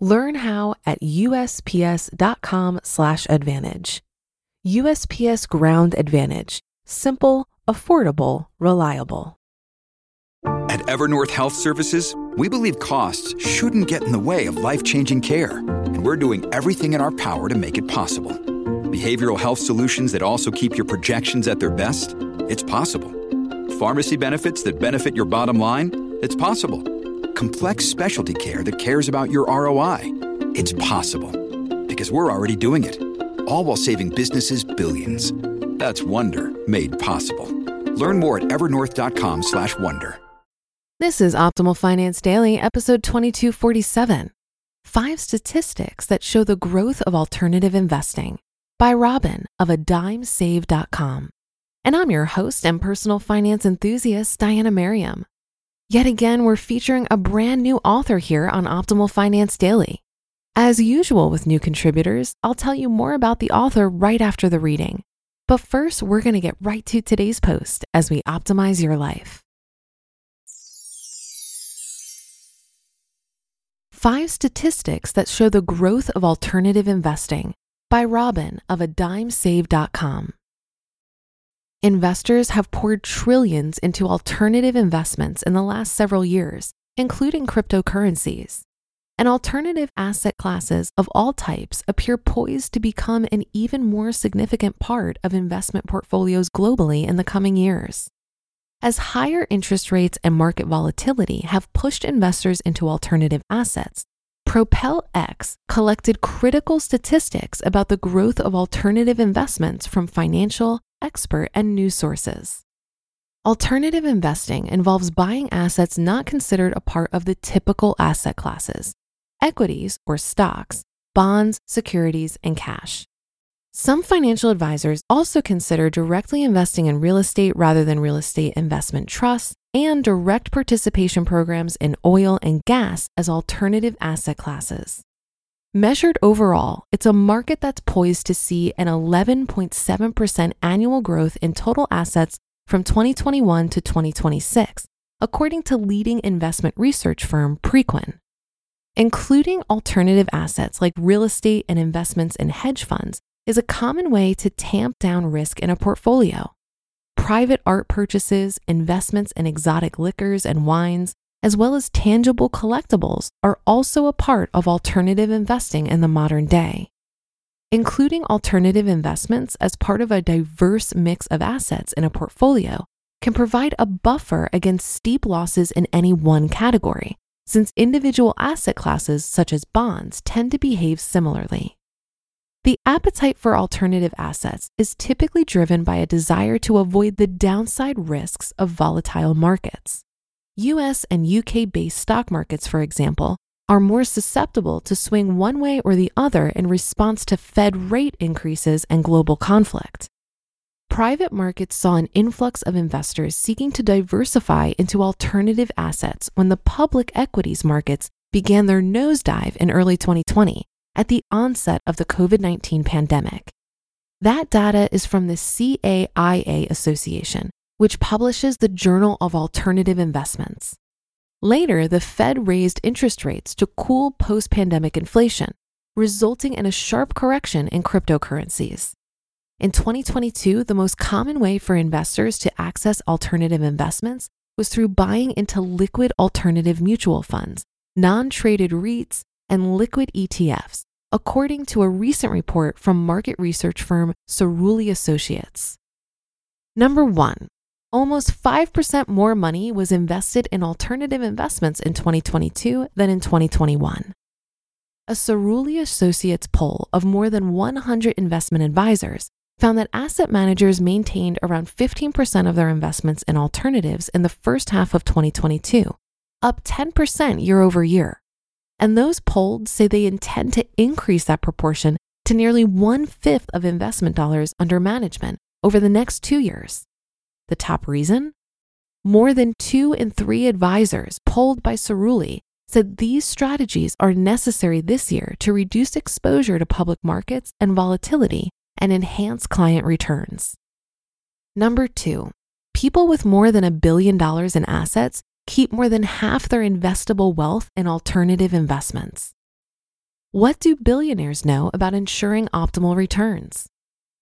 Learn how at usps.com/advantage. USPS Ground Advantage: simple, affordable, reliable. At Evernorth Health Services, we believe costs shouldn't get in the way of life-changing care, and we're doing everything in our power to make it possible. Behavioral health solutions that also keep your projections at their best? It's possible. Pharmacy benefits that benefit your bottom line? It's possible complex specialty care that cares about your ROI. It's possible because we're already doing it. All while saving businesses billions. That's Wonder made possible. Learn more at evernorth.com/wonder. This is Optimal Finance Daily, episode 2247. Five statistics that show the growth of alternative investing by Robyn of a dimesaved.com. And I'm your host and personal finance enthusiast, Diania Merriam. Yet again, we're featuring a brand new author here on Optimal Finance Daily. As usual with new contributors, I'll tell you more about the author right after the reading. But first, we're going to get right to today's post as we optimize your life. Five statistics that show the growth of alternative investing by Robyn of a dimesaved.com. Investors have poured trillions into alternative investments in the last several years, including cryptocurrencies. And alternative asset classes of all types appear poised to become an even more significant part of investment portfolios globally in the coming years. As higher interest rates and market volatility have pushed investors into alternative assets, Propel X collected critical statistics about the growth of alternative investments from financial, expert, and news sources. Alternative investing involves buying assets not considered a part of the typical asset classes equities or stocks, bonds, securities, and cash. Some financial advisors also consider directly investing in real estate rather than real estate investment trusts and direct participation programs in oil and gas as alternative asset classes. Measured overall, it's a market that's poised to see an 11.7% annual growth in total assets from 2021 to 2026, according to leading investment research firm Preqin. Including alternative assets like real estate and investments in hedge funds is a common way to tamp down risk in a portfolio. Private art purchases, investments in exotic liquors and wines, as well as tangible collectibles, are also a part of alternative investing in the modern day. Including alternative investments as part of a diverse mix of assets in a portfolio can provide a buffer against steep losses in any one category, since individual asset classes such as bonds tend to behave similarly. The appetite for alternative assets is typically driven by a desire to avoid the downside risks of volatile markets. US and UK based stock markets, for example, are more susceptible to swing one way or the other in response to Fed rate increases and global conflict. Private markets saw an influx of investors seeking to diversify into alternative assets when the public equities markets began their nosedive in early 2020 at the onset of the COVID 19 pandemic. That data is from the CAIA Association, which publishes the Journal of Alternative Investments. Later, the Fed raised interest rates to cool post pandemic inflation, resulting in a sharp correction in cryptocurrencies. In 2022, the most common way for investors to access alternative investments was through buying into liquid alternative mutual funds, non traded REITs, and liquid ETFs, according to a recent report from market research firm Cerulli Associates. Number one, almost 5% more money was invested in alternative investments in 2022 than in 2021. A Cerulli Associates poll of more than 100 investment advisors found that asset managers maintained around 15% of their investments in alternatives in the first half of 2022, up 10% year over year. and those polled say they intend to increase that proportion to nearly one fifth of investment dollars under management over the next two years. The top reason? More than two in three advisors polled by Cerulli said these strategies are necessary this year to reduce exposure to public markets and volatility and enhance client returns. Number two, people with more than a billion dollars in assets keep more than half their investable wealth in alternative investments. What do billionaires know about ensuring optimal returns?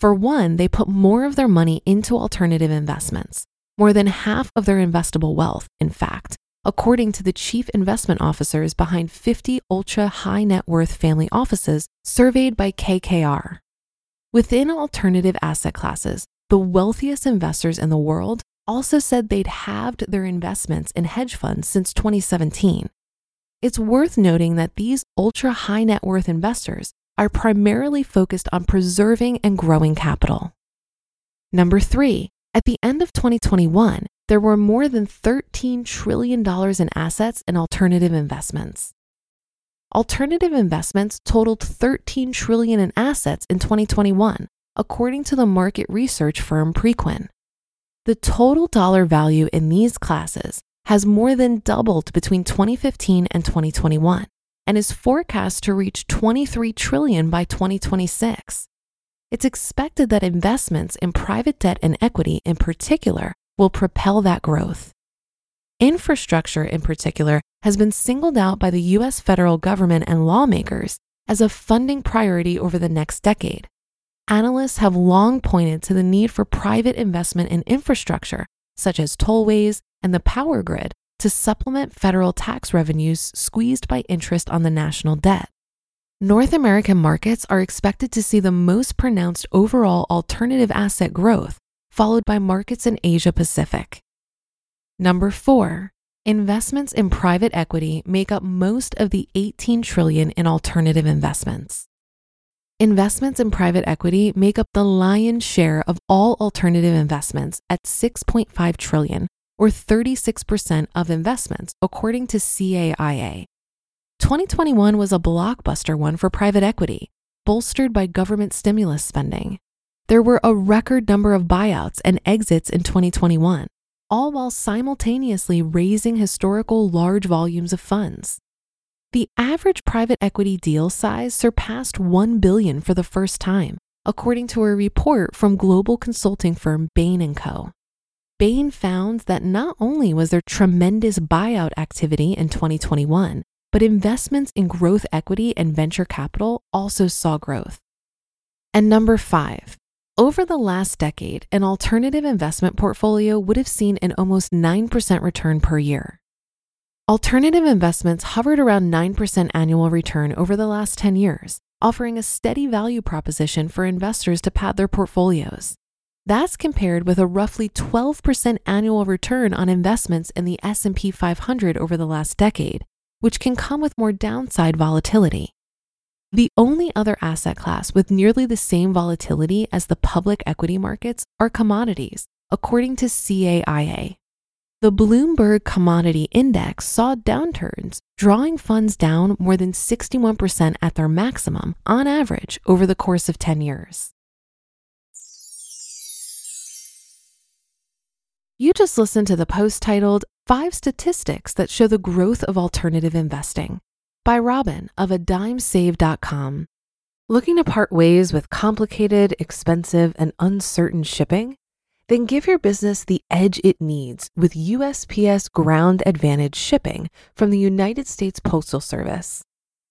For one, they put more of their money into alternative investments, more than half of their investable wealth, in fact, according to the chief investment officers behind 50 ultra high net worth family offices surveyed by KKR. Within alternative asset classes, the wealthiest investors in the world also said they'd halved their investments in hedge funds since 2017. It's worth noting that these ultra high net worth investors are primarily focused on preserving and growing capital. Number three, at the end of 2021, there were more than $13 trillion in assets in alternative investments. Alternative investments totaled 13 trillion in assets in 2021, according to the market research firm Preqin. The total dollar value in these classes has more than doubled between 2015 and 2021 and is forecast to reach 23 trillion by 2026. It's expected that investments in private debt and equity in particular will propel that growth. Infrastructure in particular has been singled out by the US federal government and lawmakers as a funding priority over the next decade. Analysts have long pointed to the need for private investment in infrastructure, such as tollways and the power grid, to supplement federal tax revenues squeezed by interest on the national debt. North American markets are expected to see the most pronounced overall alternative asset growth, followed by markets in Asia Pacific. Number four, investments in private equity make up most of the 18 trillion in alternative investments. Investments in private equity make up the lion's share of all alternative investments at 6.5 trillion or 36% of investments according to CAIA. 2021 was a blockbuster one for private equity, bolstered by government stimulus spending. There were a record number of buyouts and exits in 2021, all while simultaneously raising historical large volumes of funds. The average private equity deal size surpassed 1 billion for the first time, according to a report from global consulting firm Bain & Co. Bain found that not only was there tremendous buyout activity in 2021, but investments in growth equity and venture capital also saw growth. And number five, over the last decade, an alternative investment portfolio would have seen an almost 9% return per year. Alternative investments hovered around 9% annual return over the last 10 years, offering a steady value proposition for investors to pad their portfolios. That's compared with a roughly 12% annual return on investments in the S&P 500 over the last decade, which can come with more downside volatility. The only other asset class with nearly the same volatility as the public equity markets are commodities, according to CAIA. The Bloomberg Commodity Index saw downturns, drawing funds down more than 61% at their maximum on average over the course of 10 years. You just listened to the post titled Five Statistics That Show the Growth of Alternative Investing by Robyn of a dimesaved.com. Looking to part ways with complicated, expensive, and uncertain shipping? Then give your business the edge it needs with USPS Ground Advantage shipping from the United States Postal Service.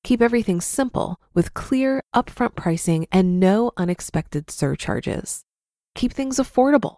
Keep everything simple with clear, upfront pricing and no unexpected surcharges. Keep things affordable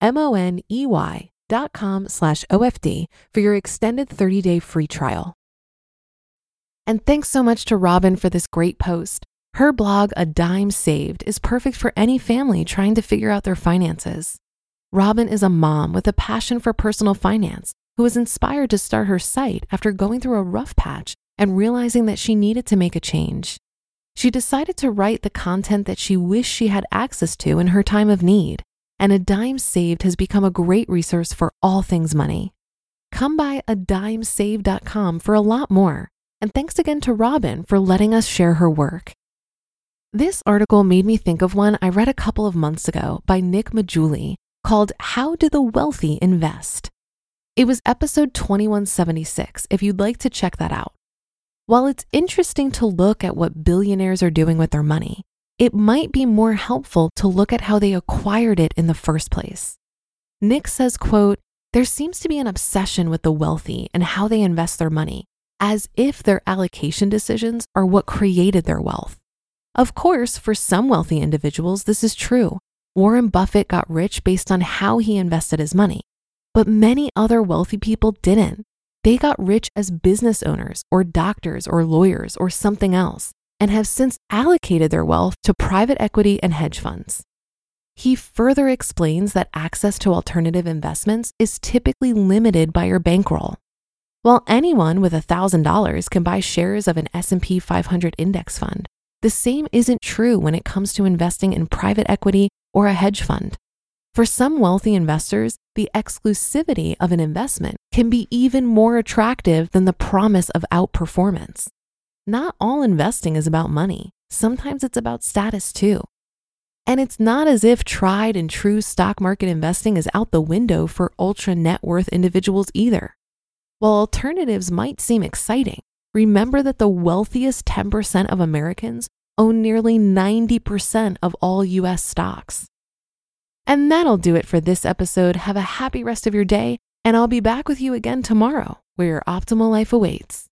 M-O-N-E-Y dot com slash OFD for your extended 30-day free trial. And thanks so much to Robyn for this great post. Her blog, A Dime Saved, is perfect for any family trying to figure out their finances. Robyn is a mom with a passion for personal finance who was inspired to start her site after going through a rough patch and realizing that she needed to make a change. She decided to write the content that she wished she had access to in her time of need and a dime saved has become a great resource for all things money. Come by a dimesaved.com for a lot more. And thanks again to Robyn for letting us share her work. This article made me think of one I read a couple of months ago by Nick Maggiulli called How Do the Wealthy Invest? It was episode 2176, if you'd like to check that out. While it's interesting to look at what billionaires are doing with their money, it might be more helpful to look at how they acquired it in the first place. Nick says, quote, there seems to be an obsession with the wealthy and how they invest their money, as if their allocation decisions are what created their wealth. Of course, for some wealthy individuals, this is true. Warren Buffett got rich based on how he invested his money, but many other wealthy people didn't. They got rich as business owners or doctors or lawyers or something else and have since allocated their wealth to private equity and hedge funds. He further explains that access to alternative investments is typically limited by your bankroll. While anyone with $1,000 can buy shares of an S&P 500 index fund, the same isn't true when it comes to investing in private equity or a hedge fund. For some wealthy investors, the exclusivity of an investment can be even more attractive than the promise of outperformance. Not all investing is about money. Sometimes it's about status too. And it's not as if tried and true stock market investing is out the window for ultra net worth individuals either. While alternatives might seem exciting, remember that the wealthiest 10% of Americans own nearly 90% of all US stocks. And that'll do it for this episode. Have a happy rest of your day, and I'll be back with you again tomorrow where your optimal life awaits.